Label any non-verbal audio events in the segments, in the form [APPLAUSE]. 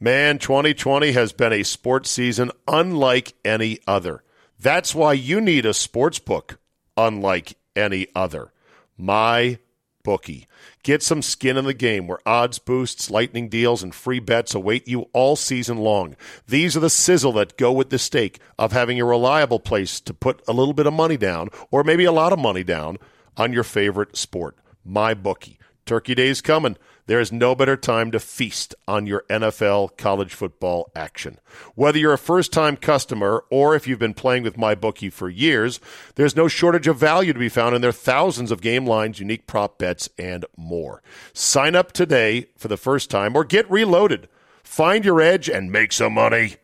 Man, 2020 has been a sports season unlike any other. That's why you need a sports book unlike any other. My bookie. Get some skin in the game where odds boosts, lightning deals, and free bets await you all season long. These are the sizzle that go with the stake of having a reliable place to put a little bit of money down, or maybe a lot of money down, on your favorite sport. My bookie. Turkey Day's coming. There is no better time to feast on your NFL college football action. Whether you're a first time customer or if you've been playing with MyBookie for years, there's no shortage of value to be found in their thousands of game lines, unique prop bets, and more. Sign up today for the first time or get reloaded. Find your edge and make some money.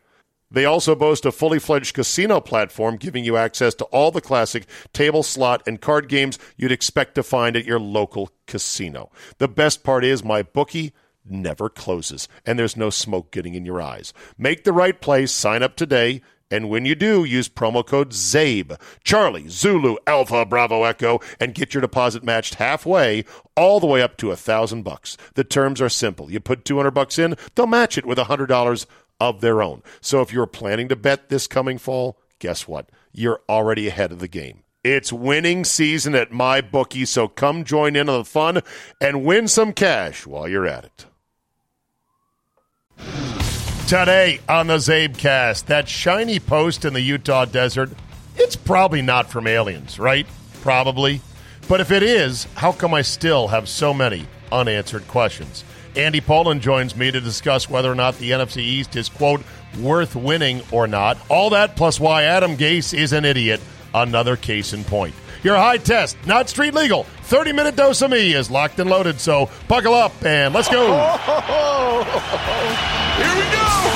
They also boast a fully fledged casino platform giving you access to all the classic table, slot, and card games you'd expect to find at your local casino. The best part is my bookie never closes, and there's no smoke getting in your eyes. Make the right play, sign up today, and when you do, use promo code ZABE, Charlie, Zulu, Alpha, Bravo, Echo, and get your deposit matched halfway, all the way up to a thousand bucks. The terms are simple. You put 200 bucks in, they'll match it with a $100 of their own. So if you're planning to bet this coming fall, guess what? You're already ahead of the game. It's winning season at my bookie, so come join in on the fun and win some cash while you're at it. Today on the Zabecast, that shiny post in the Utah desert, it's probably not from aliens, right? Probably. But if it is, how come I still have so many unanswered questions? Andy Pollin joins me to discuss whether or not the NFC East is, quote, worth winning or not. All that plus why Adam Gase is an idiot. Another case in point. Your high test, not street legal. 30 minute dose of me is locked and loaded, so buckle up and let's go. [LAUGHS] Here we go.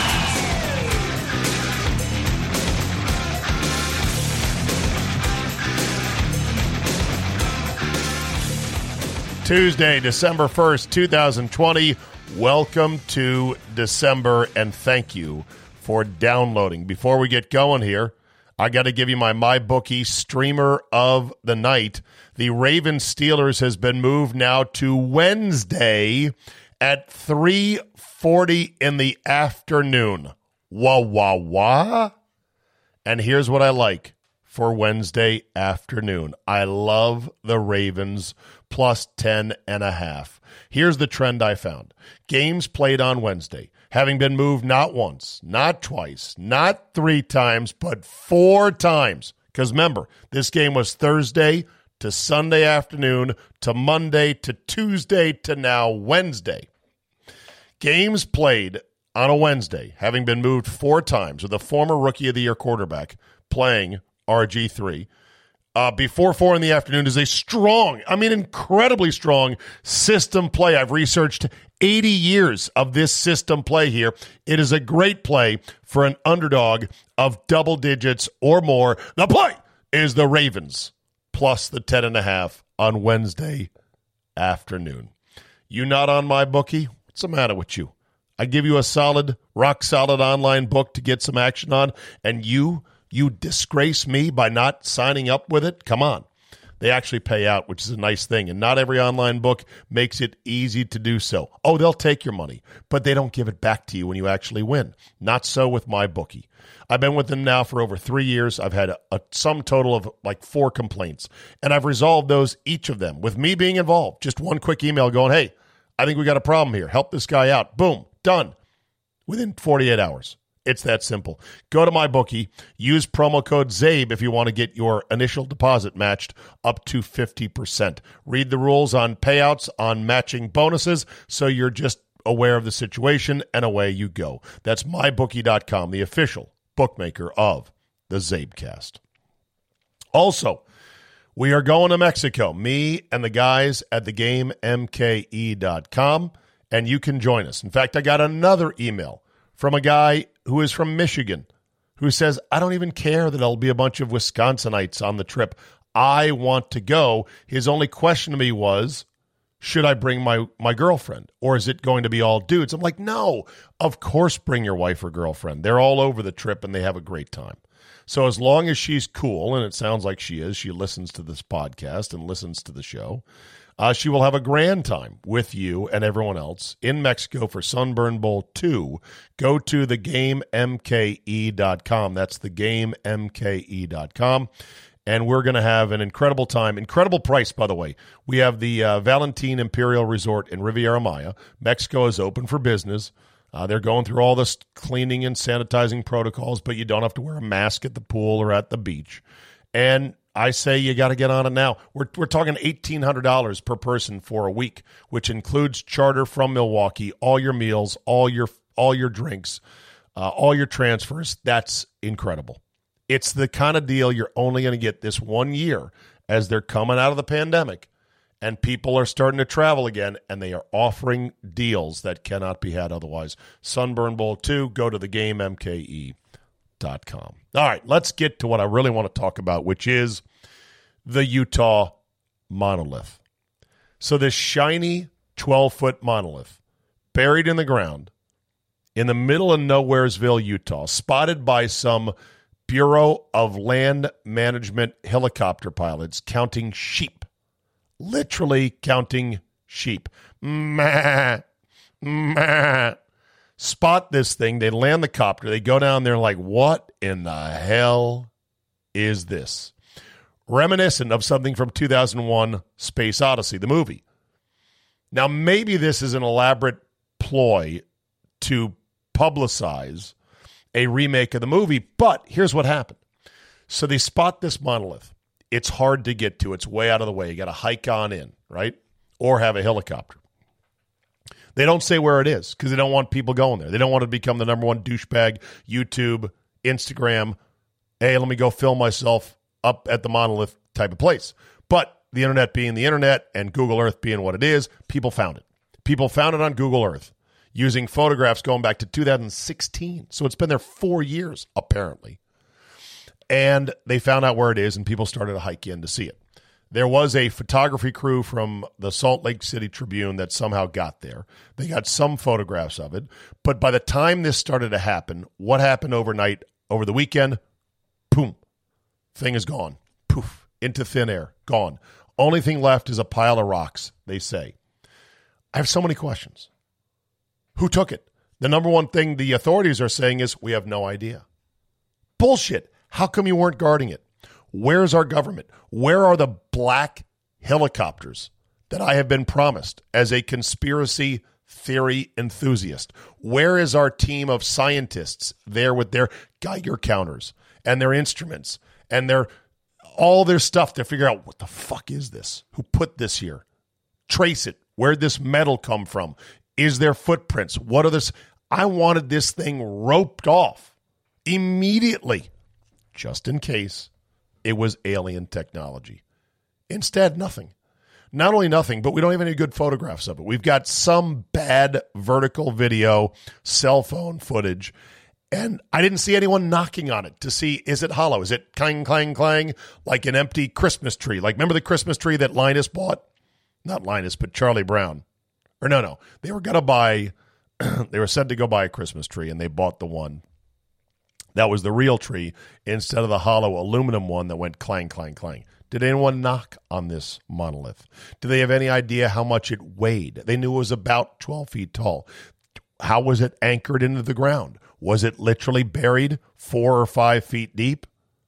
Tuesday, December 1st, 2020. Welcome to December and thank you for downloading. Before we get going here, I got to give you my MyBookie streamer of the night. The Ravens Steelers has been moved now to Wednesday at 3:40 in the afternoon. Wah wah wah. And here's what I like for Wednesday afternoon. I love the Ravens plus 10 and a half. Here's the trend I found. Games played on Wednesday, having been moved not once, not twice, not three times, but four times. Because remember, this game was Thursday to Sunday afternoon to Monday to Tuesday to now Wednesday. Games played on a Wednesday, having been moved four times with a former Rookie of the Year quarterback playing RG3 uh, before four in the afternoon is a strong, I mean, incredibly strong system play. I've researched 80 years of this system play here. It is a great play for an underdog of double digits or more. The play is the Ravens plus the 10 and a half on Wednesday afternoon. You not on my bookie? What's the matter with you? I give you a solid, rock solid online book to get some action on, and you you disgrace me by not signing up with it? Come on. They actually pay out, which is a nice thing. And not every online book makes it easy to do so. Oh, they'll take your money, but they don't give it back to you when you actually win. Not so with my bookie. I've been with them now for over three years. I've had a, a sum total of like four complaints, and I've resolved those, each of them, with me being involved. Just one quick email going, hey, I think we got a problem here. Help this guy out. Boom, done within 48 hours. It's that simple. Go to my bookie. Use promo code ZABE if you want to get your initial deposit matched up to 50%. Read the rules on payouts, on matching bonuses, so you're just aware of the situation and away you go. That's mybookie.com, the official bookmaker of the Zabecast. Also, we are going to Mexico, me and the guys at the game MKE.com, and you can join us. In fact, I got another email from a guy who is from Michigan who says, I don't even care that there'll be a bunch of Wisconsinites on the trip. I want to go. His only question to me was, should I bring my, my girlfriend or is it going to be all dudes? I'm like, no, of course, bring your wife or girlfriend. They're all over the trip and they have a great time. So as long as she's cool, and it sounds like she is, she listens to this podcast and listens to the show. Uh, she will have a grand time with you and everyone else in Mexico for Sunburn Bowl 2. Go to thegamemke.com. That's thegamemke.com. And we're going to have an incredible time. Incredible price, by the way. We have the uh, Valentin Imperial Resort in Riviera Maya. Mexico is open for business. Uh, they're going through all this cleaning and sanitizing protocols, but you don't have to wear a mask at the pool or at the beach. And I say you got to get on it now. We're, we're talking $1,800 per person for a week, which includes charter from Milwaukee, all your meals, all your all your drinks, uh, all your transfers. That's incredible. It's the kind of deal you're only going to get this one year as they're coming out of the pandemic and people are starting to travel again and they are offering deals that cannot be had otherwise. Sunburn Bowl 2, go to the game MKE. All right, let's get to what I really want to talk about, which is the Utah monolith. So, this shiny 12 foot monolith buried in the ground in the middle of Nowheresville, Utah, spotted by some Bureau of Land Management helicopter pilots counting sheep, literally counting sheep. Meh, meh spot this thing. They land the copter. They go down there like, what in the hell is this? Reminiscent of something from 2001 Space Odyssey, the movie. Now, maybe this is an elaborate ploy to publicize a remake of the movie, but here's what happened. So they spot this monolith. It's hard to get to, it's way out of the way. You got to hike on in, right? Or have a helicopter. They don't say where it is because they don't want people going there. They don't want to become the number one douchebag, YouTube, Instagram. Hey, let me go film myself up at the monolith type of place. But the internet being the internet and Google Earth being what it is, people found it. People found it on Google Earth using photographs going back to 2016. So it's been there four years, apparently. And they found out where it is, and people started to hike in to see it. There was a photography crew from the Salt Lake City Tribune that somehow got there. They got some photographs of it. But by the time this started to happen, what happened overnight over the weekend? Boom. Thing is gone. Poof. Into thin air. Gone. Only thing left is a pile of rocks, they say. I have so many questions. Who took it? The number one thing the authorities are saying is we have no idea. Bullshit. How come you weren't guarding it? Where's our government? Where are the black helicopters that I have been promised as a conspiracy theory enthusiast? Where is our team of scientists there with their Geiger counters and their instruments and they're all their stuff to figure out what the fuck is this? Who put this here? Trace it. Where'd this metal come from? Is there footprints? What are this? I wanted this thing roped off immediately, just in case it was alien technology. Instead, nothing. Not only nothing, but we don't have any good photographs of it. We've got some bad vertical video, cell phone footage, and I didn't see anyone knocking on it to see is it hollow? Is it clang, clang, clang, like an empty Christmas tree? Like, remember the Christmas tree that Linus bought? Not Linus, but Charlie Brown. Or no, no. They were going to buy, [CLEARS THROAT] they were said to go buy a Christmas tree, and they bought the one that was the real tree instead of the hollow aluminum one that went clang, clang, clang. Did anyone knock on this monolith? Do they have any idea how much it weighed? They knew it was about 12 feet tall. How was it anchored into the ground? Was it literally buried four or five feet deep?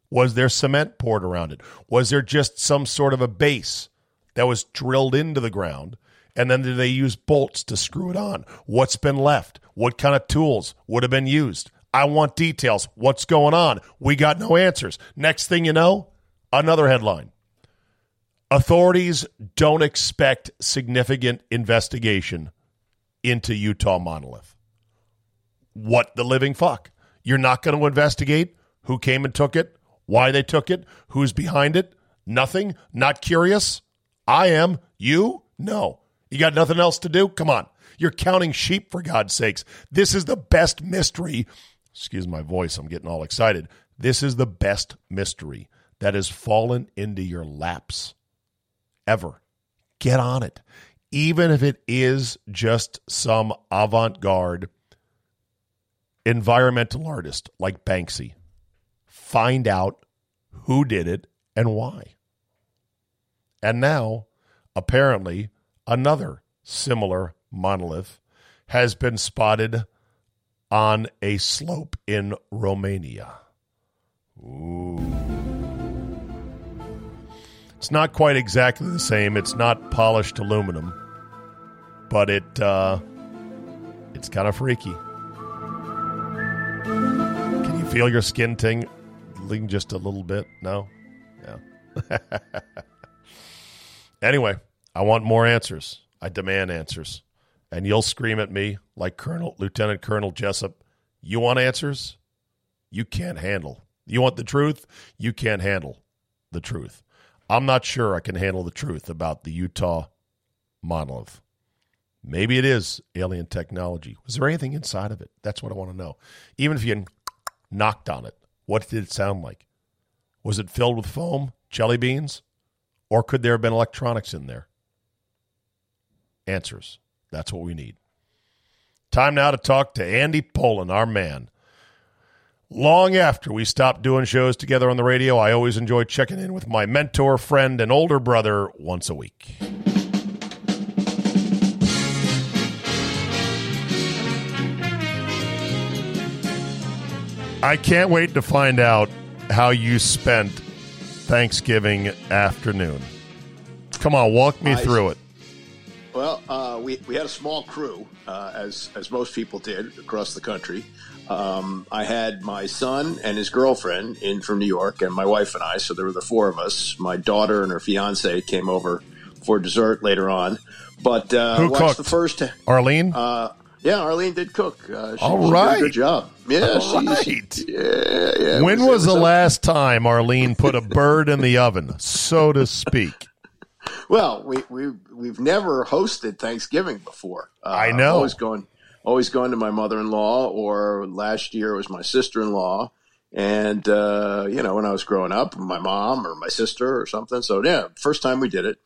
Was there cement poured around it? Was there just some sort of a base that was drilled into the ground? And then did they use bolts to screw it on? What's been left? What kind of tools would have been used? I want details. What's going on? We got no answers. Next thing you know, another headline. Authorities don't expect significant investigation into Utah monolith. What the living fuck? You're not going to investigate who came and took it, why they took it, who's behind it? Nothing? Not curious? I am. You? No. You got nothing else to do? Come on. You're counting sheep, for God's sakes. This is the best mystery excuse my voice, I'm getting all excited. This is the best mystery that has fallen into your laps ever. Get on it. Even if it is just some avant garde environmental artist like Banksy, find out who did it and why. And now, apparently another similar monolith has been spotted on a slope in Romania. Ooh. It's not quite exactly the same. It's not polished aluminum, but it uh, it's kind of freaky. Feel your skin tingling just a little bit? No, yeah. [LAUGHS] anyway, I want more answers. I demand answers, and you'll scream at me like Colonel Lieutenant Colonel Jessep. You want answers? You can't handle. You want the truth? You can't handle the truth. I'm not sure I can handle the truth about the Utah monolith. Maybe it is alien technology. Was there anything inside of it? That's what I want to know. Even if you knocked on it, what did it sound like? Was it filled with foam, jelly beans, or could there have been electronics in there? Answers. That's what we need. Time now to talk to Andy Pollin, our man. Long after we stopped doing shows together on the radio, I always enjoy checking in with my mentor, friend, and older brother once a week. I can't wait to find out how you spent Thanksgiving afternoon. Come on, walk me I- through it. Well, uh, we, we had a small crew, uh, as as most people did across the country. Um, I had my son and his girlfriend in from New York, and my wife and I. So there were the four of us. My daughter and her fiance came over for dessert later on. But uh, Who cooked? the first. Arlene? Uh, yeah, Arlene did cook. Uh, she, All she did right. a good job. Yeah, she, she- right. yeah, yeah. when it was the a- last time Arlene put a bird in the oven, so to speak? Well, we we we've never hosted Thanksgiving before. Uh, I know. Always going, always going to my mother-in-law, or last year it was my sister-in-law. And uh, you know, when I was growing up, my mom or my sister or something. So yeah, first time we did it,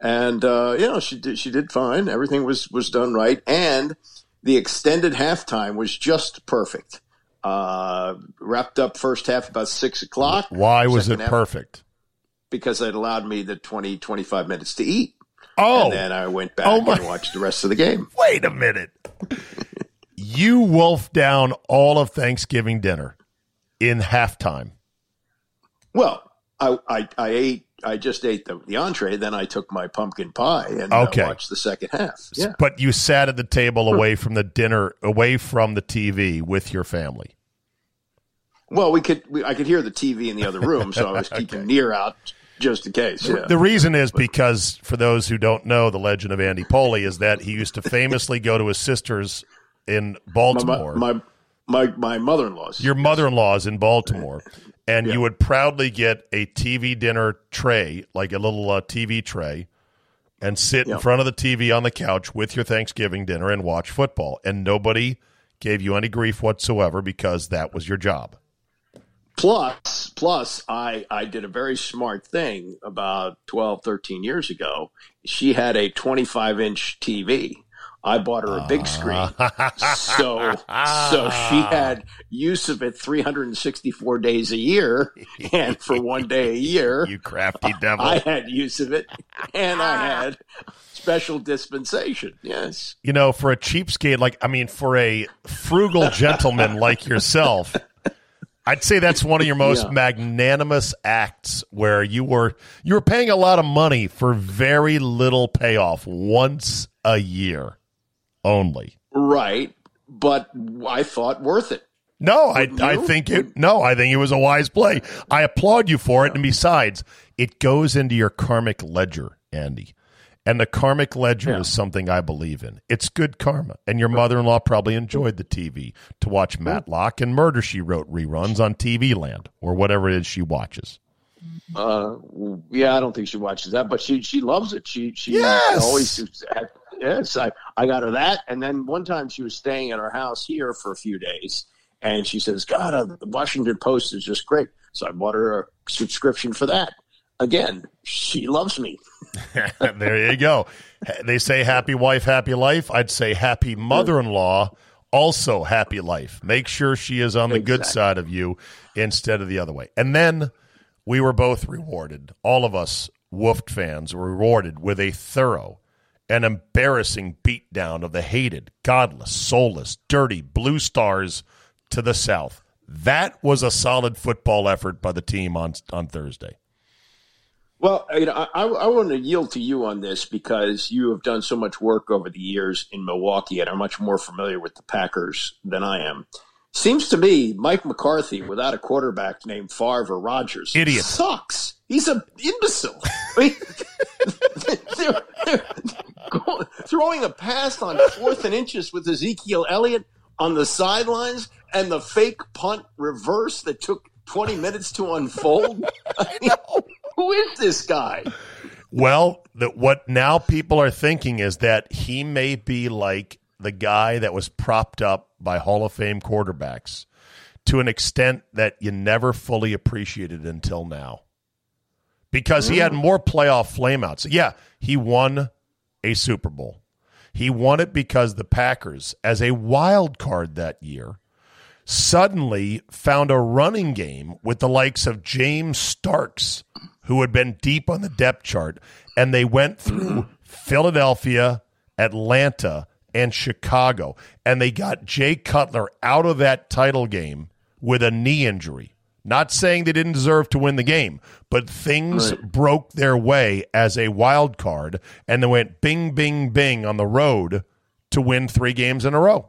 and uh, you know, she did she did fine. Everything was was done right, and the extended halftime was just perfect. Uh, wrapped up first half about six o'clock. Why was it half- perfect? Because it allowed me the 20, 25 minutes to eat. Oh, And then I went back Oh, my- and [LAUGHS] watched the rest of the game. [LAUGHS] wait a minute. you wolfed down all of Thanksgiving dinner in halftime. Well, I, I, I ate. I just ate the, the entree. Then I took my pumpkin pie and Okay. uh, watched the second half. Yeah. But you sat at the table away from the dinner, away from the TV with your family. Well, we could. We, I could hear the TV in the other room, so I was [LAUGHS] keeping near out just in case. Yeah. The reason is because, for those who don't know, the legend of Andy Pollin is that he used to famously go to his sister's in my, Baltimore. my my my mother-in-law's. your mother-in-law's in Baltimore, and you would proudly get a TV dinner tray, like a little uh, TV tray, and sit in front of the TV on the couch with your Thanksgiving dinner and watch football, and nobody gave you any grief whatsoever because that was your job. Plus, plus, I, I did a very smart thing about 12, 13 years ago. She had a 25 inch TV. I bought her a big screen. So, so she ah. had use of it 364 days a year. And for one day a year, [LAUGHS] You crafty devil. I had use of it and I ah. had special dispensation. Yes. you know, for a cheapskate, like, I mean, for a frugal gentleman like yourself, I'd say that's one of your most Yeah. magnanimous acts where you were you were paying a lot of money for very little payoff once a year only. Right. But I thought worth it. No, I, I think it. No, I think it was a wise play. I applaud you for it, and besides, it goes into your karmic ledger, Andy. And the karmic ledger Yeah. is something I believe in. It's good karma. And your mother-in-law probably enjoyed the TV to watch Matlock and Murder She Wrote reruns on TV Land or whatever it is she watches. Uh, yeah, I don't think she watches that, but she she loves it. She she Yes! always yes. I I got her that, and then one time she was staying at our house here for a few days, and she says, "God, uh, the Washington Post is just great." So I bought her a subscription for that. Again, she loves me. [LAUGHS] [LAUGHS] there you go. They say happy wife, happy life. I'd say happy mother-in-law, also happy life. Make sure she is on the good side of you instead of the other way. And then we were both rewarded. All of us Wolf fans were rewarded with a thorough and embarrassing beatdown of the hated, godless, soulless, dirty Blue Stars to the South. That was a solid football effort by the team on on Thursday. Well, you know, I, I want to yield to you on this because you have done so much work over the years in Milwaukee and are much more familiar with the Packers than I am. Seems to me Mike McCarthy, without a quarterback named Favre or Rodgers, Idiot. sucks. He's an imbecile. [LAUGHS] I mean, [LAUGHS] they're, they're going, throwing a pass on fourth and inches with Ezekiel Elliott on the sidelines and the fake punt reverse that took 20 minutes to unfold. [LAUGHS] I mean, who is this guy? Well, that what now people are thinking is that he may be like the guy that was propped up by Hall of Fame quarterbacks to an extent that you never fully appreciated until now. Because he had mm. more playoff flameouts. Yeah, he won a Super Bowl. He won it because the Packers, as a wild card that year, suddenly found a running game with the likes of James Starks, who had been deep on the depth chart, and they went through Philadelphia, Atlanta, and Chicago, and they got Jay Cutler out of that title game with a knee injury. Not saying they didn't deserve to win the game, but things Right. broke their way as a wild card, and they went bing, bing, bing on the road to win three games in a row.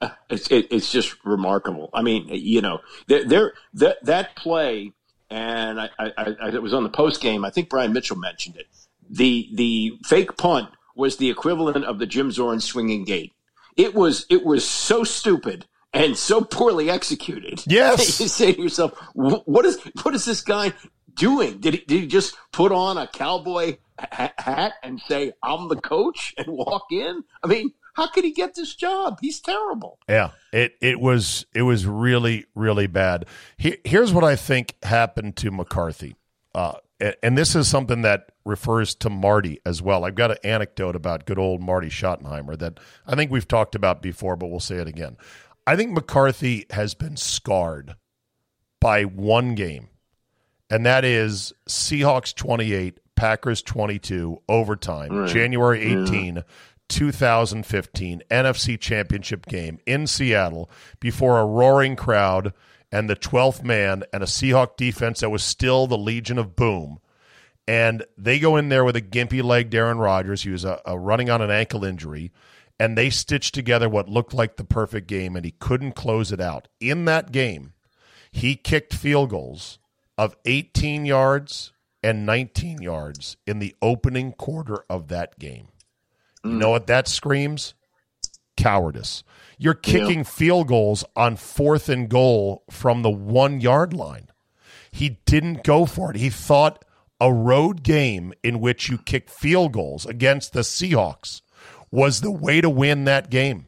Uh, it's it, it's just remarkable. I mean, you know, there that that play, and I, I, I it was on the post game. I think Brian Mitchell mentioned it. The the fake punt was the equivalent of the Jim Zorn swinging gate. It was it was so stupid and so poorly executed. [LAUGHS] Yes. you say to yourself, what is what is this guy doing? Did he, did he just put on a cowboy ha- hat and say I'm the coach and walk in? I mean, how could he get this job? He's terrible. Yeah, it it was it was really really bad. He, here's what I think happened to McCarthy, uh, and this is something that refers to Marty as well. I've got an anecdote about good old Marty Schottenheimer that I think we've talked about before, but we'll say it again. I think McCarthy has been scarred by one game, and that is Seahawks 28, Packers 22, overtime, January 18, 2015, NFC Championship game in Seattle before a roaring crowd and the 12th man and a Seahawk defense that was still the Legion of Boom. And they go in there with a gimpy leg, Aaron Rodgers. He was a, a running on an ankle injury. And they stitched together what looked like the perfect game, and he couldn't close it out. In that game, he kicked field goals of 18 yards and 19 yards in the opening quarter of that game. You mm. know what that screams? Cowardice. You're kicking field goals on fourth and goal from the one yard line. He didn't go for it. He thought a road game in which you kick field goals against the Seahawks was the way to win that game.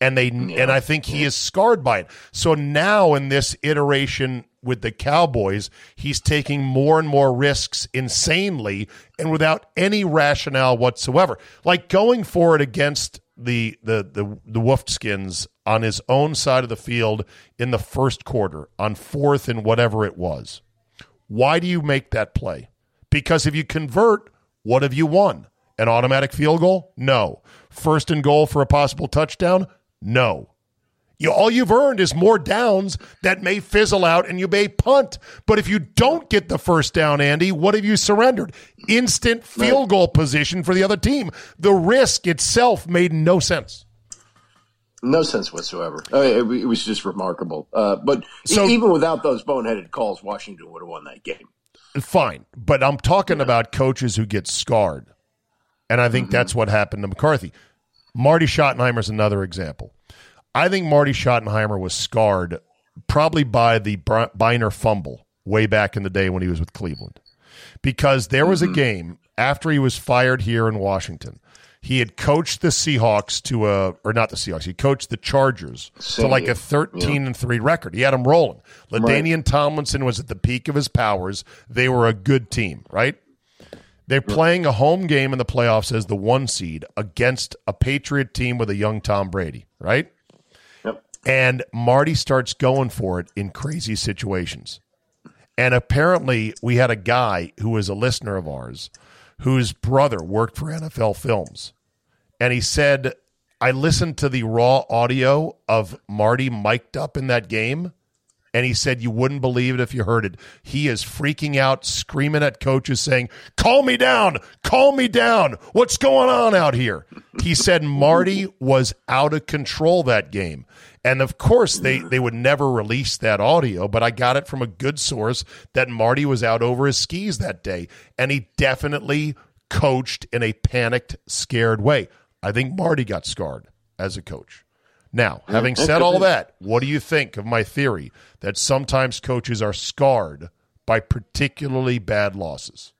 And they and I think he is scarred by it. So now in this iteration with the Cowboys, he's taking more and more risks insanely and without any rationale whatsoever. Like going for it against the the the the Wolfskins on his own side of the field in the first quarter on fourth and whatever it was. Why do you make that play? Because if you convert, what have you won? An automatic field goal? No. First and goal for a possible touchdown? No. You, all you've earned is more downs that may fizzle out and you may punt. But if you don't get the first down, Andy, what have you surrendered? Instant field goal position for the other team. The risk itself made no sense. No sense whatsoever. It, was just remarkable. Uh, but So- even without those boneheaded calls, Washington would have won that game. Fine. But I'm talking about coaches who get scarred. And I think mm-hmm. that's what happened to McCarthy. Marty Schottenheimer is another example. I think Marty Schottenheimer was scarred probably by the Byner fumble way back in the day when he was with Cleveland. Because there was a mm-hmm. game after he was fired here in Washington. He had coached the Seahawks to a, or not the Seahawks, he coached the Chargers to like a 13 and 3 record. He had them rolling. LaDainian Tomlinson was at the peak of his powers. They were a good team, right? They're playing a home game in the playoffs as the one seed against a Patriot team with a young Tom Brady, right? Yep. And Marty starts going for it in crazy situations. And apparently, we had a guy who was a listener of ours whose brother worked for NFL Films. And he said, I listened to the raw audio of Marty mic'd up in that game and he said you wouldn't believe it if you heard it. He is freaking out, screaming at coaches, saying, Call me down, call me down. What's going on out here? He said Marty was out of control that game. And of course, they, they would never release that audio, but I got it from a good source that Marty was out over his skis that day. And he definitely coached in a panicked, scared way. I think Marty got scarred as a coach. Now, having said all that, what do you think of my theory that sometimes coaches are scarred by particularly bad losses?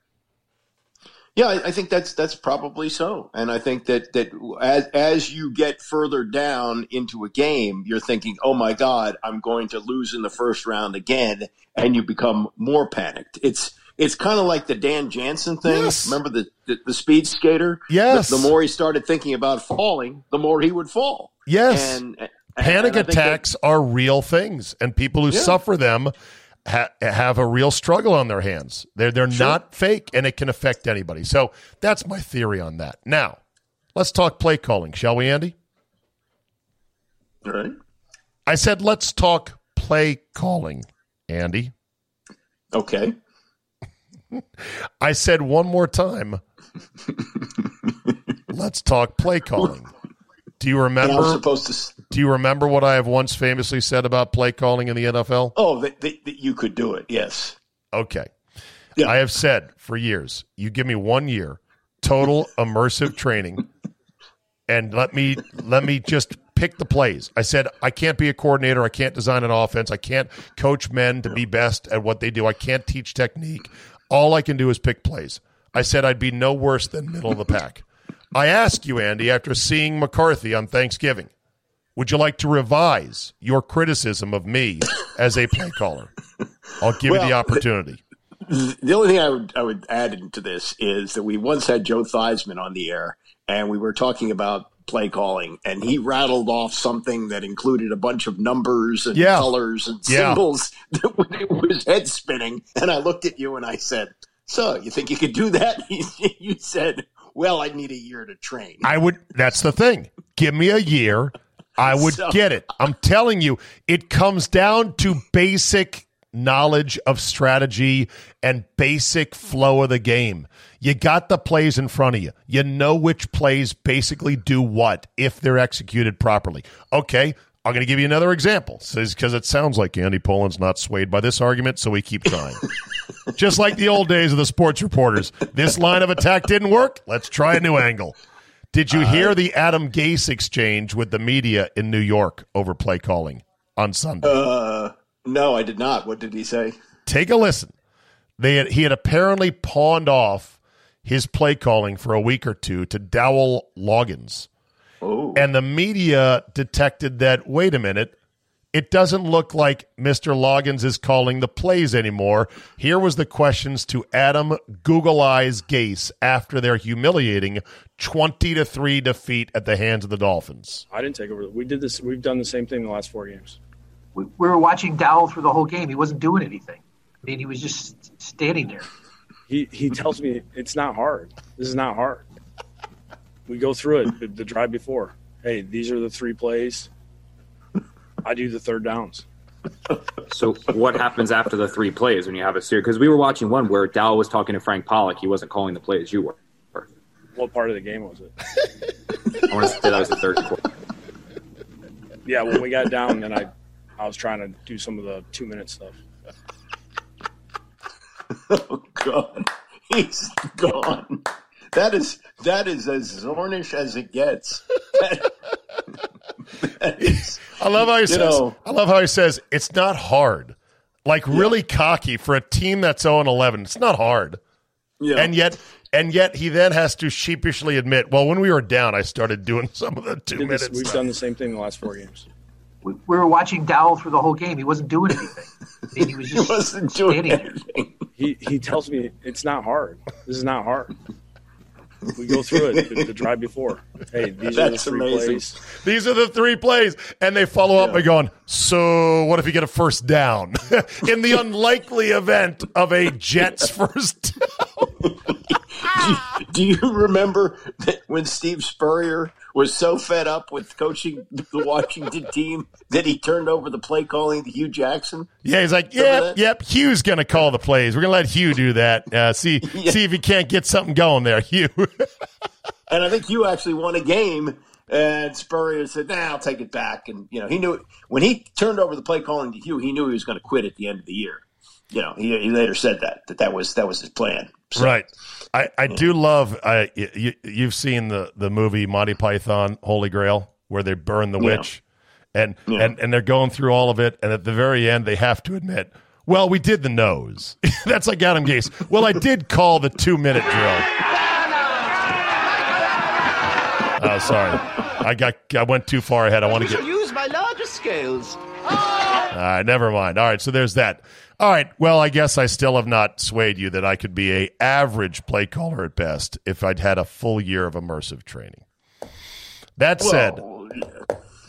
Yeah, I think that's that's probably so, and I think that that as as you get further down into a game, you're thinking, "Oh my God, I'm going to lose in the first round again," and you become more panicked. It's it's kind of like the Dan Jansen thing. Yes. Remember the, the, the speed skater? Yes. The, the, more he started thinking about falling, the more he would fall. Yes. And, and panic and attacks that, are real things, and people who Yeah. suffer them ha- have a real struggle on their hands. They're they're Sure. not fake, and it can affect anybody. So that's my theory on that. Now, let's talk play calling, shall we, Andy? All right. I said let's talk play calling, Andy. Okay. [LAUGHS] I said one more time. [LAUGHS] let's talk play calling. Do you remember? to. Do you remember what I have once famously said about play calling in the NFL? Oh, that, that, that you could do it. Yes. Okay. Yeah. I have said for years, you give me one year total [LAUGHS] immersive training and let me let me just pick the plays. I said I can't be a coordinator, I can't design an offense, I can't coach men to be best at what they do. I can't teach technique. All I can do is pick plays. I said I'd be no worse than middle of the pack. I ask you, Andy, after seeing McCarthy on Thanksgiving, would you like to revise your criticism of me as a play caller? I'll give you the Well, opportunity. The only thing I would I would add into this is that we once had Joe Theismann on the air, and we were talking about play calling, and he rattled off something that included a bunch of numbers and Yeah. colors and Yeah. symbols [LAUGHS] that it was head spinning. And I looked at you and I said, "So you think you could do that?" [LAUGHS] you said, "Well, I'd need a year to train." I would. That's the thing. Give me a year. I would So- get it. I'm telling you, it comes down to basic knowledge of strategy and basic flow of the game. You got the plays in front of you. You know which plays basically do what if they're executed properly. Okay, I'm going to give you another example because it sounds like Andy Pollin's not swayed by this argument, so we keep trying. [LAUGHS] Just like the old days of the sports reporters. This line of attack didn't work. Let's try a new angle. Did you hear the Adam Gase exchange with the media in New York over play calling on Sunday? Uh, no, I did not. What did he say? Take a listen. They had, he had apparently pawned off his play calling for a week or two to Dowell Loggins. Oh, And the media detected that, wait a minute, it doesn't look like Mr. Loggins is calling the plays anymore. Here was the questions to Adam Google Eyes Gase after their humiliating 20 to 3 defeat at the hands of the Dolphins. I didn't take over. We did this. We've done the same thing the last four games. We, we were watching Dowell through the whole game. He wasn't doing anything. I mean, he was just standing there. He he tells me it's not hard. This is not hard. We go through it the, the drive before. Hey, these are the three plays. I do the third downs. So what happens after the three plays when you have a series? Because we were watching one where Dowell was talking to Frank Pollack. He wasn't calling the plays. You were. What part of the game was it? I want to say that was the third quarter. Yeah, when we got down, then I I was trying to do some of the two minute stuff. [LAUGHS] oh God, he's gone. That is that is as Zornish as it gets. That- [LAUGHS] that is- I love how he says. know. I love how he says it's not hard. Like really cocky for a team that's 0 11. It's not hard. yeah. And yet and yet he then has to sheepishly admit, well, when we were down, I started doing some of the 2 minutes. we've done the same thing the last four games. We, we were watching Dowell through the whole game. He wasn't doing anything. I [LAUGHS] mean, he was he just wasn't doing standing there. anything. He he tells me it's not hard. This is not hard. We go through it the, the drive before. Hey, these are the three amazing. plays. These are the three plays. And they follow up by going, So what if you get a first down? [LAUGHS] In the unlikely event of a Jets [LAUGHS] first down. Do you remember that when Steve Spurrier was so fed up with coaching the Washington [LAUGHS] team that he turned over the play calling to Hue Jackson? Yeah, he's like, yep, yep. Hue's gonna call the plays. We're gonna let Hue do that. Uh, see, [LAUGHS] Yeah. see if he can't get something going there, Hue. [LAUGHS] And I think Hue actually won a game. And Spurrier said, "Nah, I'll take it back." And you know, he knew when he turned over the play calling to Hue, he knew he was going to quit at the end of the year. You know, he, he later said that that that was that was his plan. So, right. I, I do love. Uh, you, you've seen the the movie Monty Python Holy Grail where they burn the Yeah. witch, and Yeah. and and they're going through all of it, and at the very end they have to admit. Well, we did the nose. [LAUGHS] That's like Adam Gase. Well, I did call the two minute drill. Oh, sorry. I got. I went too far ahead. I want to get. use my larger scales. All right, never mind. All right, so there's that. All right, well, I guess I still have not swayed you that I could be a average play caller at best if I'd had a full year of immersive training. That said, Well,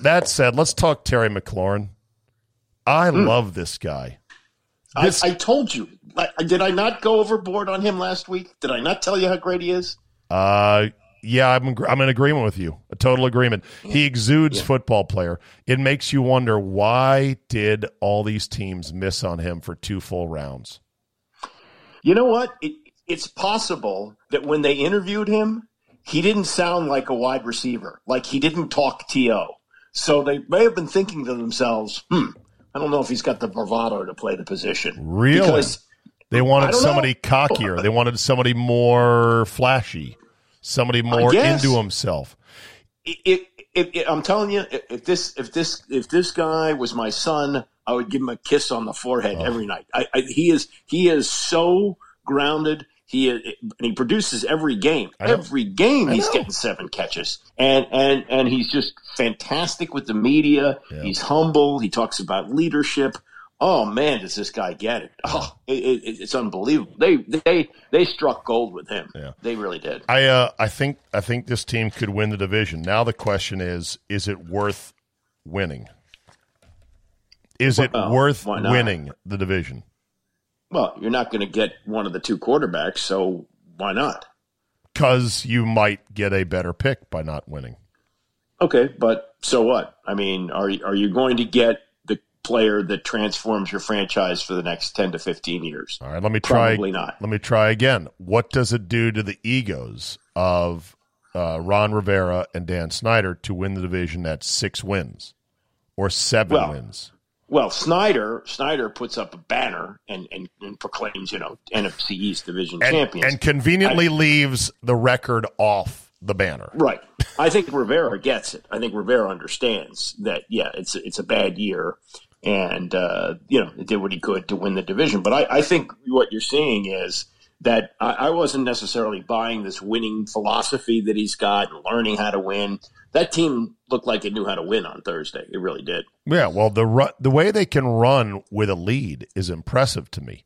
that said, let's talk Terry McLaurin. I love this guy. I, I told you. I, did I not go overboard on him last week? Did I not tell you how great he is? Uh, yeah, I'm in- I'm in agreement with you. A total agreement. He exudes football player. It makes you wonder why did all these teams miss on him for two full rounds? You know what? It, it's possible that when they interviewed him, he didn't sound like a wide receiver. Like he didn't talk to. So they may have been thinking to themselves, "Hmm, I don't know if he's got the bravado to play the position." Really? Because They wanted somebody know. cockier. They wanted somebody more flashy, somebody more into himself. it, it, it, I'm telling you, if this if this if this guy was my son, I would give him a kiss on the forehead Oh. every night. I, I, he is he is so grounded. He is, and he produces every game. Every game, he's getting seven catches, and and and he's just fantastic with the media. Yeah. He's humble. He talks about leadership. Oh man, does this guy get it? [LAUGHS] Oh, it, it, it's unbelievable. They they they struck gold with him. Yeah. They really did. I uh, I think I think this team could win the division. Now the question is: Is it worth winning? Is it Well, worth winning the division? Well, you're not going to get one of the two quarterbacks, so why not? Because you might get a better pick by not winning. Okay, but so what? I mean, are you- are you going to get player that transforms your franchise for the next ten to fifteen years? All right, let me try. Probably not. Let me try again. What does it do to the egos of uh, Ron Rivera and Dan Snyder to win the division at six wins or seven Well, wins? Well, Snyder Snyder puts up a banner and, and, and proclaims, you know, NFC East Division And, champions. and conveniently leaves the record off the banner. Right. I think Rivera gets it. I think Rivera understands that. Yeah, it's it's a bad year, and uh, you know, did what he could to win the division. But I, I think what you're seeing is that I, I wasn't necessarily buying this winning philosophy that he's got and learning how to win. That team looked like it knew how to win on Thursday. It really did. Yeah, well, the ru- the way they can run with a lead is impressive to me.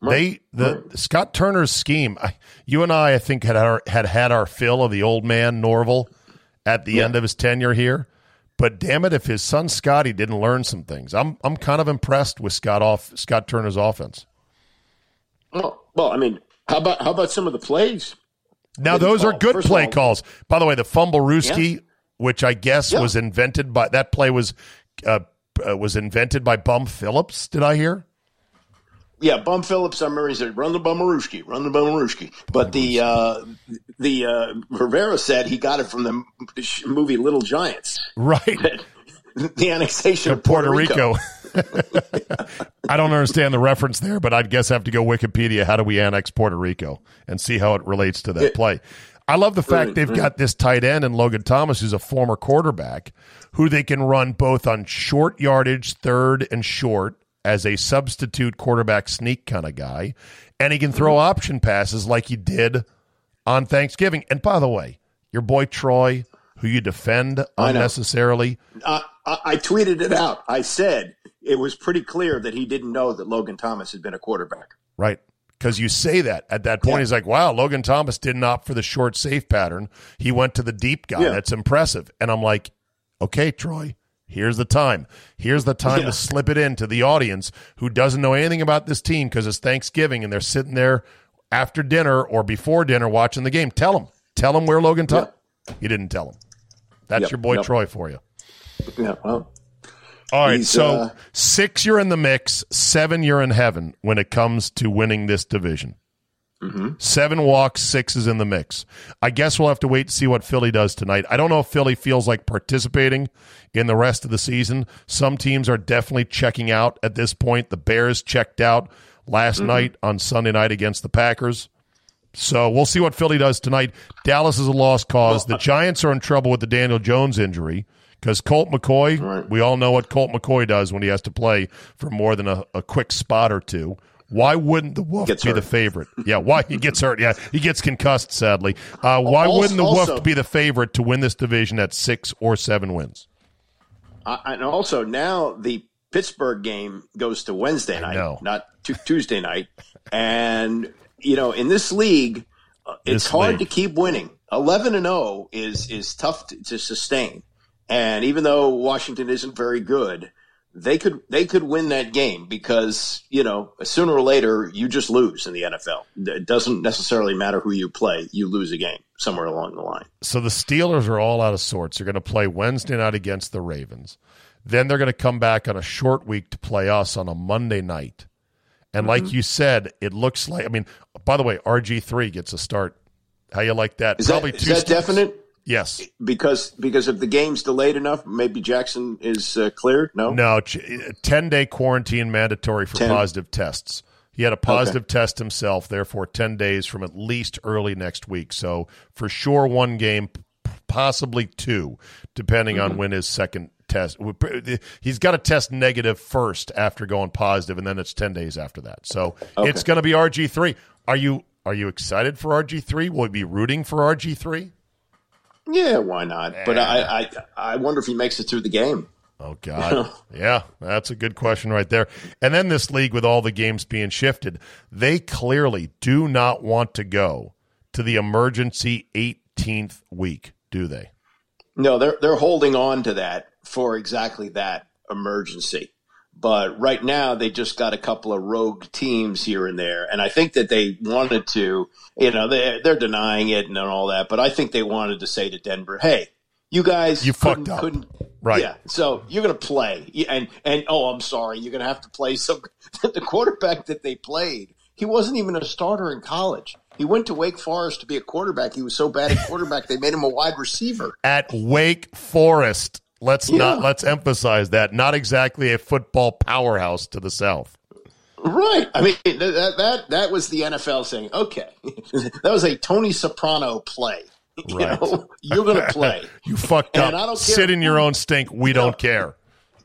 Right. They the Scott Turner's scheme. I, you and I, I think, had our, had had our fill of the old man Norval at the end of his tenure here. But damn it, if his son Scotty didn't learn some things, I'm I'm kind of impressed with Scott off Scott Turner's offense. Well, well, I mean, how about how about some of the plays? Now those are good First play all- calls. By the way, the fumble Ruski, Yeah. which I guess Yeah. was invented by that play was uh, uh, was invented by Bum Phillips. Did I hear? Yeah, Bum Phillips. I remember he said, "Run the Bummaruski, run the Bummaruski." But the uh, the uh, Rivera said he got it from the movie Little Giants, Right. [LAUGHS] the annexation of of Puerto Rico. [LAUGHS] I don't understand the reference there, but I'd guess I have to go Wikipedia. How do we annex Puerto Rico and see how it relates to that Yeah. play? I love the fact Right, they've got this tight end and Logan Thomas, who's a former quarterback, who they can run both on short yardage, third and short, as a substitute quarterback sneak kind of guy, and he can throw Mm-hmm. option passes like he did on Thanksgiving. And by the way, your boy Troy, who you defend I unnecessarily, Uh, I, I tweeted it out. I said it was pretty clear that he didn't know that Logan Thomas had been a quarterback. Right. because you say that at that point. Yeah. He's like, wow, Logan Thomas didn't opt for the short safe pattern. He went to the deep guy. Yeah. That's impressive. And I'm like, okay, Troy, here's the time. Here's the time Yeah. to slip it in to the audience who doesn't know anything about this team because it's Thanksgiving and they're sitting there after dinner or before dinner watching the game. Tell them. Tell them where Logan Thomas. You didn't tell them. That's Yep. your boy Yep. Troy for you. Yeah, well, All right, so uh, six you're in the mix, seven you're in heaven when it comes to winning this division. Mm-hmm. Seven walks, six is in the mix. I guess we'll have to wait to see what Philly does tonight. I don't know if Philly feels like participating in the rest of the season. Some teams are definitely checking out at this point. The Bears checked out last Mm-hmm. night on Sunday night against the Packers. So we'll see what Philly does tonight. Dallas is a lost cause. the Giants are in trouble with the Daniel Jones injury because Colt McCoy, Right. we all know what Colt McCoy does when he has to play for more than a, a quick spot or two. Why wouldn't the Wolf be the favorite? Yeah, why he gets hurt? Yeah, he gets concussed. Sadly, uh, why Also- wouldn't the also- Wolf be the favorite to win this division at six or seven wins? I, and also now the Pittsburgh game goes to Wednesday night, not tu- Tuesday night. And you know, in this league, uh, it's This hard league. to keep winning. Eleven and zero is is tough to, to sustain. And even though Washington isn't very good, they could they could win that game because you know sooner or later you just lose in the NFL. It doesn't necessarily matter who you play; you lose a game somewhere along the line. So the Steelers are all out of sorts. They're going to play Wednesday night against the Ravens. Then they're going to come back on a short week to play us on a Monday night. And Mm-hmm. like you said, it looks like. I mean, by the way, RG three gets a start. How you like that? Is that, is two that starts. definite? Yes. because because if the game's delayed enough, maybe Jackson is uh, cleared. No, No, ten day quarantine mandatory for 10? positive tests. He had a positive test himself, therefore ten days from at least early next week. So for sure, one game, possibly two, depending Mm-hmm. on when his second test. He's got to test negative first after going positive, and then it's ten days after that. So Okay. it's going to be RG three. Are you are you excited for RG three? Will you be rooting for RG three? Yeah, why not? But I, I I wonder if he makes it through the game. Oh God, [LAUGHS] yeah, that's a good question right there. And then this league, with all the games being shifted, they clearly do not want to go to the emergency 18th week, do they? No, they're they're holding on to that for exactly that emergency. But right now, they just got a couple of rogue teams here and there, and I think that they wanted to, you know, they they're denying it and all that. But I think they wanted to say to Denver, "Hey, you guys, You couldn't, fucked up." couldn't Right. Yeah, so you're going to play, and and oh, I'm sorry, you're going to have to play some. [LAUGHS] the quarterback that they played, he wasn't even a starter in college. He went to Wake Forest to be a quarterback. He was so bad at quarterback, they made him a wide receiver. At Wake Forest, let's not let's emphasize that not exactly a football powerhouse to the south. Right. I mean, that that that was the NFL saying, okay, [LAUGHS] that was a Tony Soprano play. [LAUGHS] You Right. know, you're going to play. [LAUGHS] You fucked And up. I don't care Sit in your own stink. We don't care.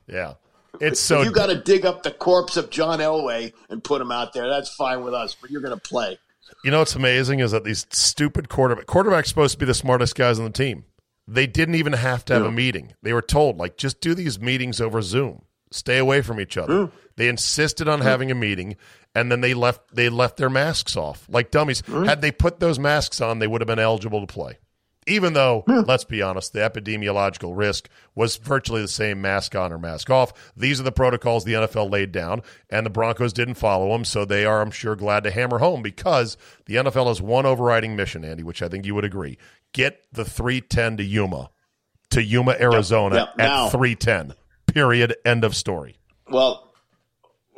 Yeah, it's so you got to dig up the corpse of John Elway and put him out there. That's fine with us, but you're going to play. You know what's amazing is that these stupid quarterback quarterbacks supposed to be the smartest guys on the team. They didn't even have to have a meeting. They were told like just do these meetings over Zoom. Stay away from each other. Mm. They insisted on mm. having a meeting and then they left they left their masks off like dummies. Mm. Had they put those masks on, they would have been eligible to play. Even though, hmm. let's be honest, the epidemiological risk was virtually the same mask on or mask off. These are the protocols the NFL laid down, and the Broncos didn't follow them. So they are, I'm sure, glad to hammer home because the NFL has one overriding mission, Andy, which I think you would agree: get the 310 to Yuma, to Yuma, Arizona yep. Now- at 310. Period. End of story. Well,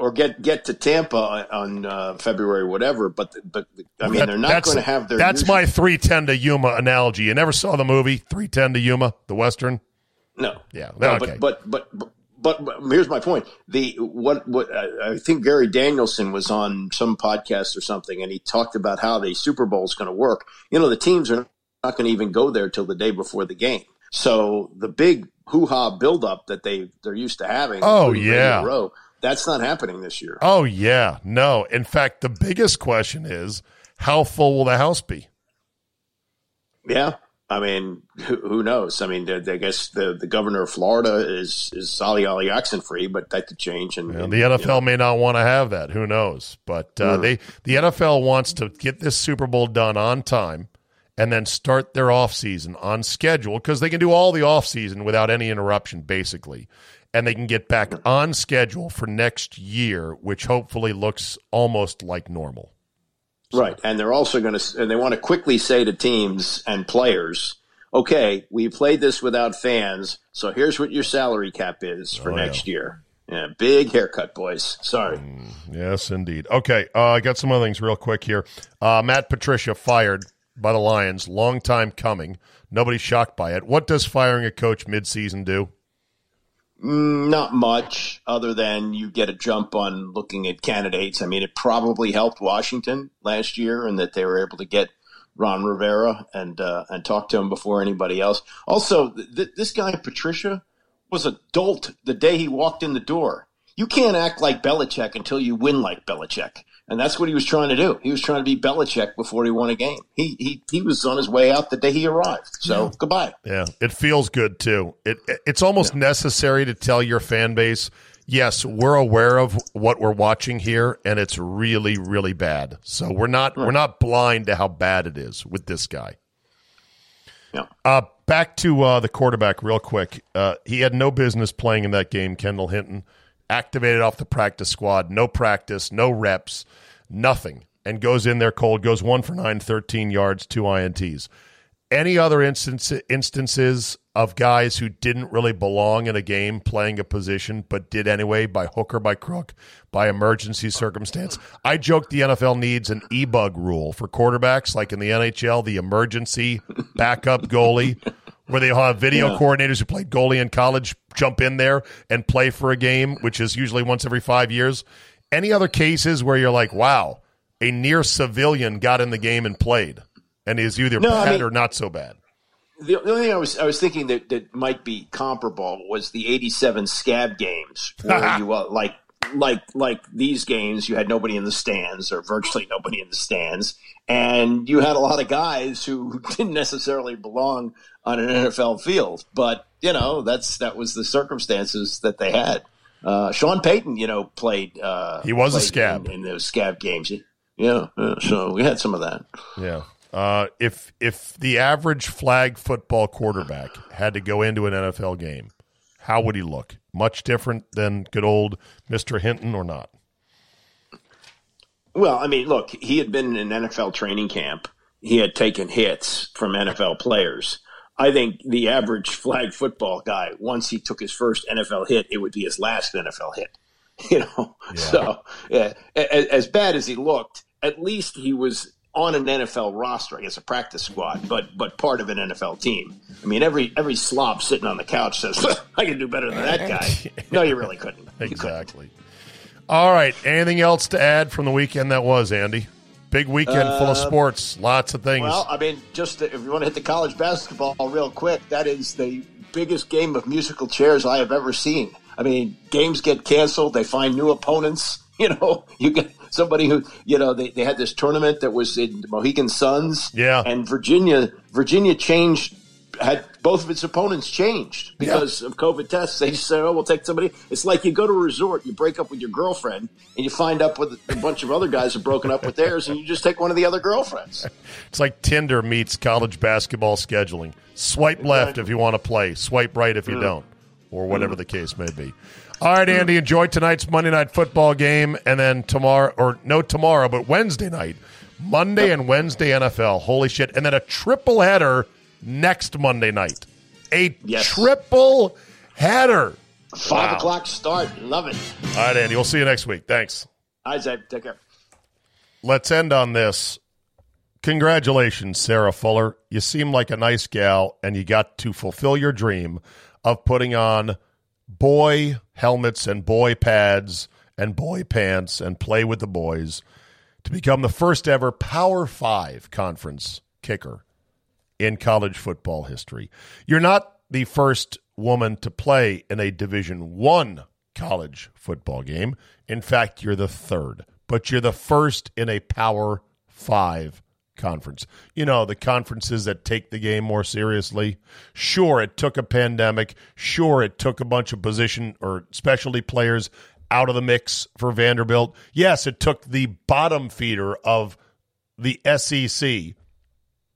or get get to Tampa on, uh, February whatever. But but I mean, That- they're not going to have their. That's usual- my 310 to Yuma analogy. You never saw the movie 310 to Yuma, the Western? no. Yeah, No, okay. but, but but but but here's my point. The what what I think Gary Danielson was on some podcast or something, and he talked about how the Super Bowl is going to work. You know, the teams are not going to even go there till the day before the game. So the big hoo ha buildup that they they're used to having. Oh, yeah. Row, that's not happening this year. Oh yeah, no. In fact, the biggest question is how full will the house be? Yeah. I mean, who, who knows? I mean, I guess the, the governor of Florida is is Solly Ali free, but that could change. And, and the NFL you know. may not want to have that. Who knows? But uh, mm. they the NFL wants to get this Super Bowl done on time and then start their offseason on schedule because they can do all the offseason without any interruption, basically. And they can get back on schedule for next year, which hopefully looks almost like normal. So. Right. And they're also going to, and they want to quickly say to teams and players, okay, we played this without fans, so here's what your salary cap is for oh, next yeah. year. Yeah, big haircut, boys. Sorry. Mm, yes, indeed. Okay, uh, I got some other things real quick here. Uh, Matt Patricia fired by the Lions. Long time coming. Nobody's shocked by it. What does firing a coach midseason do? Mm, not much, other than you get a jump on looking at candidates. I mean, it probably helped Washington last year, and that they were able to get Ron Rivera and uh, and talk to him before anybody else. Also, th- this guy Patricia was a dolt the day he walked in the door. You can't act like Belichick until you win like Belichick. And that's what he was trying to do. He was trying to be Belichick before he won a game. He he he was on his way out the day he arrived. So yeah. goodbye. Yeah, it feels good too. It it's almost yeah. necessary to tell your fan base, yes, we're aware of what we're watching here, and it's really really bad. So we're not right. we're not blind to how bad it is with this guy. Yeah. Uh, back to uh, the quarterback real quick. Uh, he had no business playing in that game, Kendall Hinton activated off the practice squad, no practice, no reps, nothing, and goes in there cold, goes one for nine, 13 yards, two INTs. Any other instance, instances of guys who didn't really belong in a game playing a position, but did anyway by hook or by crook, by emergency circumstance? I joke the NFL needs an e bug rule for quarterbacks, like in the NHL, the emergency backup goalie where they have video yeah. coordinators who played goalie in college jump in there and play for a game, which is usually once every five years. Any other cases where you're like, wow, a near civilian got in the game and played, and is either no, bad I mean, or not so bad? The, the only thing I was I was thinking that, that might be comparable was the '87 scab games, where [LAUGHS] you uh, like like like these games, you had nobody in the stands or virtually nobody in the stands, and you had a lot of guys who [LAUGHS] didn't necessarily belong on an NFL field. But you know, that's that was the circumstances that they had. Uh, Sean Payton, you know, played. Uh, he was a scab in, in, those scab games. Yeah, uh, so we had some of that. Yeah. Uh, if if the average flag football quarterback had to go into an NFL game, how would he look? Much different than good old Mister Hinton, or not? Well, I mean, look, he had been in an NFL training camp. He had taken hits from NFL players. I think the average flag football guy, once he took his first NFL hit, it would be his last NFL hit. [LAUGHS] You know, yeah. so yeah, as bad as he looked, at least he was on an NFL roster, I guess a practice squad, but but part of an NFL team. I mean, every every slob sitting on the couch says, "I can do better than that guy." [LAUGHS] No, you really couldn't. You exactly. Couldn't. All right. Anything else to add from the weekend that was, Andy? Big weekend full of uh, sports, lots of things. Well, I mean, just if you want to hit the college basketball real quick, that is the biggest game of musical chairs I have ever seen. I mean, games get canceled, they find new opponents. [LAUGHS] You know, you get somebody who, you know, they, they had this tournament that was in Mohegan Suns. Yeah. And Virginia, Virginia changed had both of its opponents changed because of COVID tests. They just said, "Oh, we'll take somebody." It's like you go to a resort, you break up with your girlfriend, and you find up with a bunch of other guys have broken up with theirs, and you just take one of the other girlfriends. [LAUGHS] It's like Tinder meets college basketball scheduling. Swipe exactly. left if you want to play. Swipe right if you mm. don't, or whatever mm. the case may be. All right, Andy, enjoy tonight's Monday night football game, and then tomorrow, or no tomorrow, but Wednesday night, Monday and Wednesday NFL. Holy shit! And then a triple header next Monday night. A yes. triple header. Five wow. o'clock start. Love it. All right, Andy. We'll see you next week. Thanks. All right, Zach. Take care. Let's end on this. Congratulations, Sarah Fuller. You seem like a nice gal, and you got to fulfill your dream of putting on boy helmets and boy pads and boy pants and play with the boys to become the first ever Power Five conference kicker in college football history. You're not the first woman to play in a Division 1 college football game. In fact, you're the third, but you're the first in a Power 5 conference. You know, the conferences that take the game more seriously. Sure, it took a pandemic. Sure, it took a bunch of position or specialty players out of the mix for Vanderbilt. Yes, it took the bottom feeder of the SEC,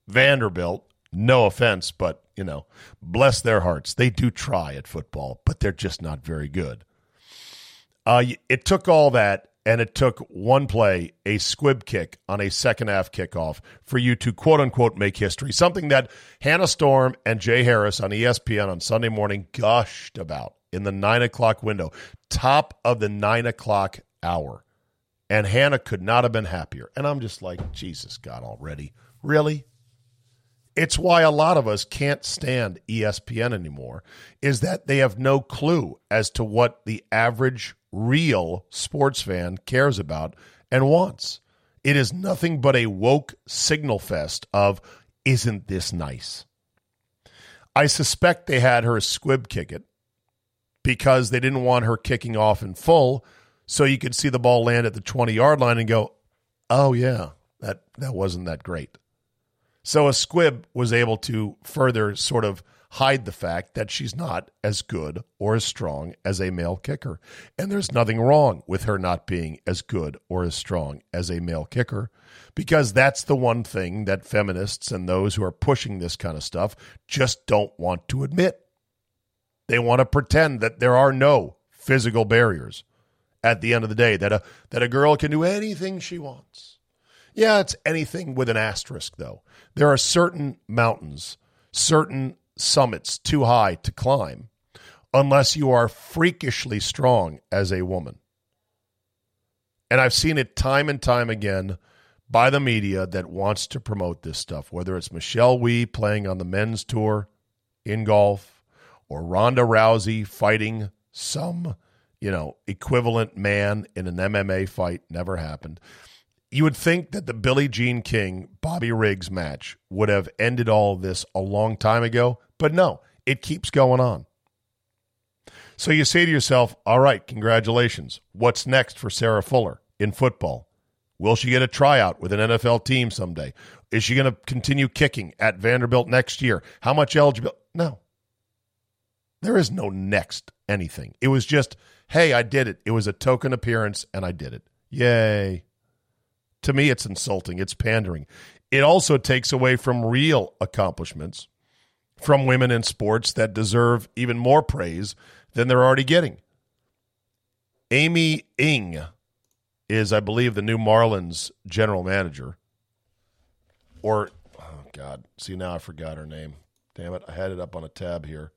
Vanderbilt. No offense, but, you know, bless their hearts. They do try at football, but they're just not very good. Uh, it took all that and it took one play, a squib kick on a second half kickoff, for you to quote unquote make history. Something that Hannah Storm and Jay Harris on ESPN on Sunday morning gushed about in the nine o'clock window, top of the nine o'clock hour. And Hannah could not have been happier. And I'm just like, Jesus God already. Really? It's why a lot of us can't stand ESPN anymore, is that they have no clue as to what the average real sports fan cares about and wants. It is nothing but a woke signal fest of, isn't this nice? I suspect they had her squib kick it because they didn't want her kicking off in full so you could see the ball land at the 20 yard line and go, oh, yeah, that, that wasn't that great. So a squib was able to further sort of hide the fact that she's not as good or as strong as a male kicker. And there's nothing wrong with her not being as good or as strong as a male kicker because that's the one thing that feminists and those who are pushing this kind of stuff just don't want to admit. They want to pretend that there are no physical barriers at the end of the day, that a, that a girl can do anything she wants. Yeah, it's anything with an asterisk, though. There are certain mountains, certain summits too high to climb unless you are freakishly strong as a woman. And I've seen it time and time again by the media that wants to promote this stuff, whether it's Michelle Wie playing on the men's tour in golf or Ronda Rousey fighting some, you know, equivalent man in an MMA fight, never happened. You would think that the Billie Jean King Bobby Riggs match would have ended all this a long time ago. But no, it keeps going on. So you say to yourself, all right, congratulations. What's next for Sarah Fuller in football? Will she get a tryout with an NFL team someday? Is she going to continue kicking at Vanderbilt next year? How much eligibility? No. There is no next anything. It was just, hey, I did it. It was a token appearance and I did it. Yay. To me, it's insulting. It's pandering. It also takes away from real accomplishments from women in sports that deserve even more praise than they're already getting. Amy Ng is, I believe, the new Marlins general manager. Or, oh God, see now I forgot her name. Damn it, I had it up on a tab here.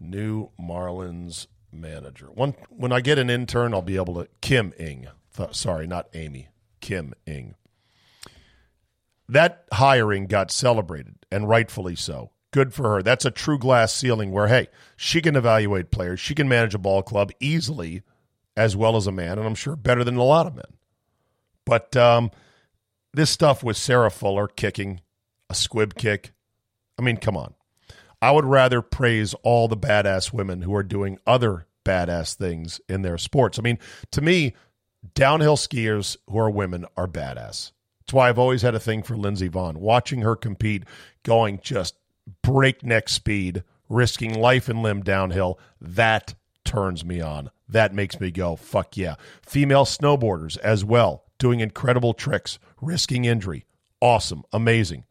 New Marlins manager. One when I get an intern, I'll be able to Kim Ng. Th- sorry, not Amy. Kim Ng. That hiring got celebrated, and rightfully so. Good for her. That's a true glass ceiling where, hey, she can evaluate players. She can manage a ball club easily as well as a man, and I'm sure better than a lot of men. But um, this stuff with Sarah Fuller kicking a squib kick, I mean, come on. I would rather praise all the badass women who are doing other badass things in their sports. I mean, to me, downhill skiers who are women are badass. That's why I've always had a thing for Lindsey Vonn. Watching her compete, going just breakneck speed, risking life and limb downhill, that turns me on. That makes me go, fuck yeah. Female snowboarders as well, doing incredible tricks, risking injury. Awesome, amazing.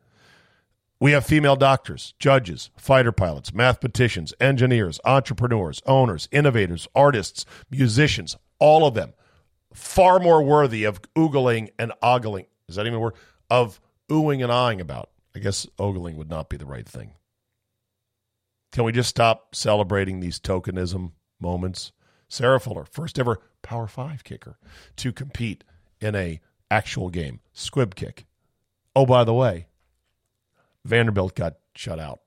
We have female doctors, judges, fighter pilots, mathematicians, engineers, entrepreneurs, owners, innovators, artists, musicians, all of them far more worthy of oogling and ogling. Is that even a word? Of oohing and eyeing about. I guess ogling would not be the right thing. Can we just stop celebrating these tokenism moments? Sarah Fuller, first ever Power Five kicker to compete in a actual game, squib kick. Oh, by the way, Vanderbilt got shut out.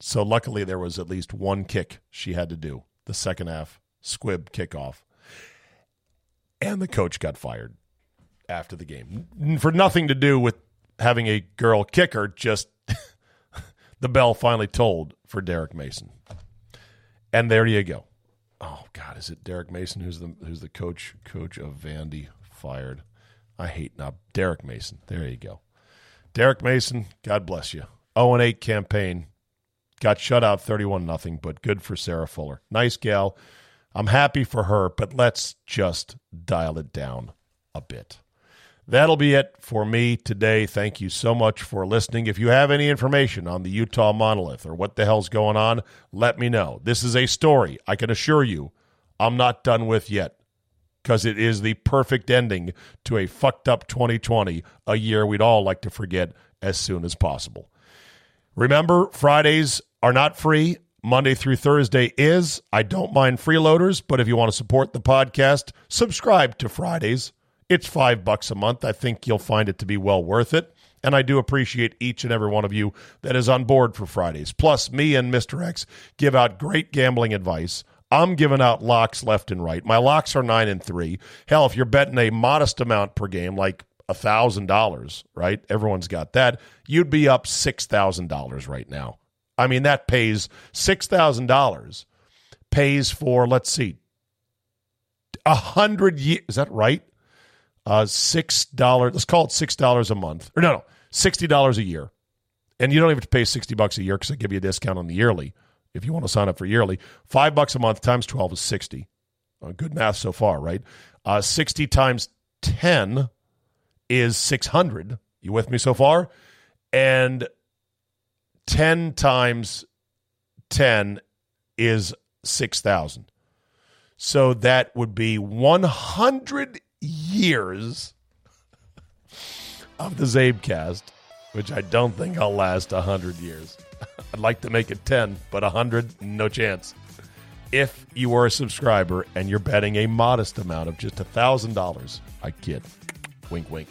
So luckily there was at least one kick she had to do, the second half squib kickoff. And the coach got fired after the game for nothing to do with having a girl kicker, just [LAUGHS] the bell finally tolled for Derek Mason. And there you go. Oh God, is it Derek Mason who's the who's the coach coach of Vandy fired? I hate now Derek Mason. There you go. Derek Mason, God bless you. 0 and 8 campaign. Got shut out 31 nothing, but good for Sarah Fuller. Nice gal. I'm happy for her, but let's just dial it down a bit. That'll be it for me today. Thank you so much for listening. If you have any information on the Utah monolith or what the hell's going on, let me know. This is a story I can assure you I'm not done with yet because it is the perfect ending to a fucked up 2020, a year we'd all like to forget as soon as possible. Remember, Fridays are not free. Monday through Thursday is. I don't mind freeloaders, but if you want to support the podcast, subscribe to Fridays. It's five bucks a month. I think you'll find it to be well worth it. And I do appreciate each and every one of you that is on board for Fridays. Plus, me and Mr. X give out great gambling advice. I'm giving out locks left and right. My locks are nine and three. Hell, if you're betting a modest amount per game, like a thousand dollars, right? Everyone's got that. You'd be up six thousand dollars right now. I mean, that pays six thousand dollars pays for let's see, a hundred years. Is that right? Uh, six dollars. Let's call it six dollars a month, or no, no, sixty dollars a year, and you don't even have to pay sixty bucks a year because I give you a discount on the yearly if you want to sign up for yearly. Five bucks a month times twelve is sixty. Uh, good math so far, right? Uh, sixty times ten is six hundred. You with me so far? And 10 times 10 is 6,000. So that would be 100 years of the Czabecast, which I don't think I'll last 100 years. [LAUGHS] I'd like to make it 10, but 100, no chance. If you are a subscriber and you're betting a modest amount of just $1,000, I kid, wink, wink,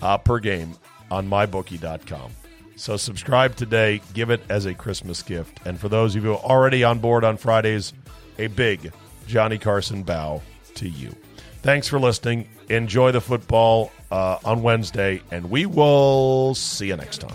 uh, per game on mybookie.com. So subscribe today, give it as a Christmas gift. And for those of you already on board on Fridays, a big Johnny Carson bow to you. Thanks for listening. Enjoy the football uh, on Wednesday, and we will see you next time.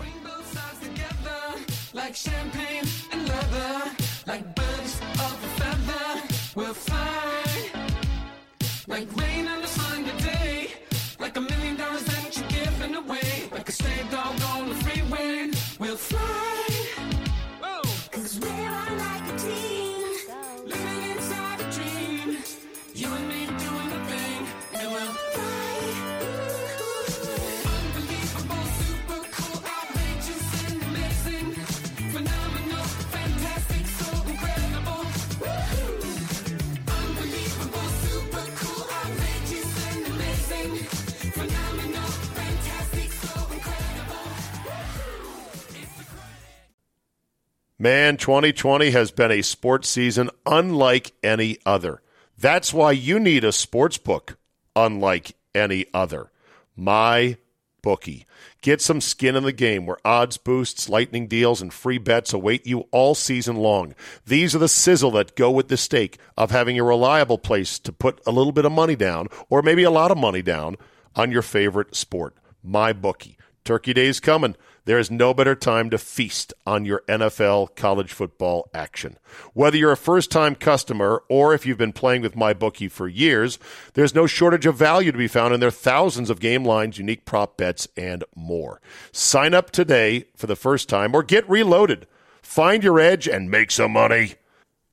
Man, 2020 has been a sports season unlike any other. That's why you need a sports book unlike any other. My bookie. Get some skin in the game where odds boosts, lightning deals, and free bets await you all season long. These are the sizzle that go with the stake of having a reliable place to put a little bit of money down, or maybe a lot of money down, on your favorite sport. My bookie. Turkey Day's coming. There is no better time to feast on your NFL college football action. Whether you're a first time customer or if you've been playing with MyBookie for years, there's no shortage of value to be found in their thousands of game lines, unique prop bets, and more. Sign up today for the first time or get reloaded. Find your edge and make some money.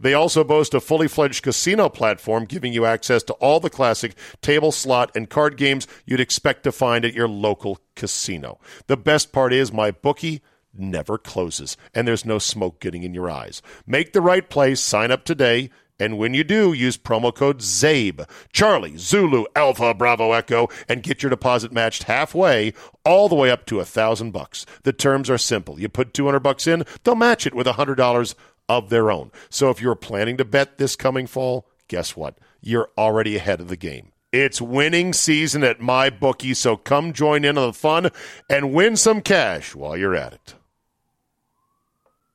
They also boast a fully fledged casino platform giving you access to all the classic table, slot, and card games you'd expect to find at your local casino. The best part is my bookie never closes, and there's no smoke getting in your eyes. Make the right play, sign up today, and when you do, use promo code ZABE, Charlie, Zulu, Alpha, Bravo, Echo, and get your deposit matched halfway, all the way up to a thousand bucks. The terms are simple. You put 200 bucks in, they'll match it with a $100 of their own. So if you're planning to bet this coming fall, guess what? You're already ahead of the game. It's winning season at my bookie, so come join in on the fun and win some cash while you're at it.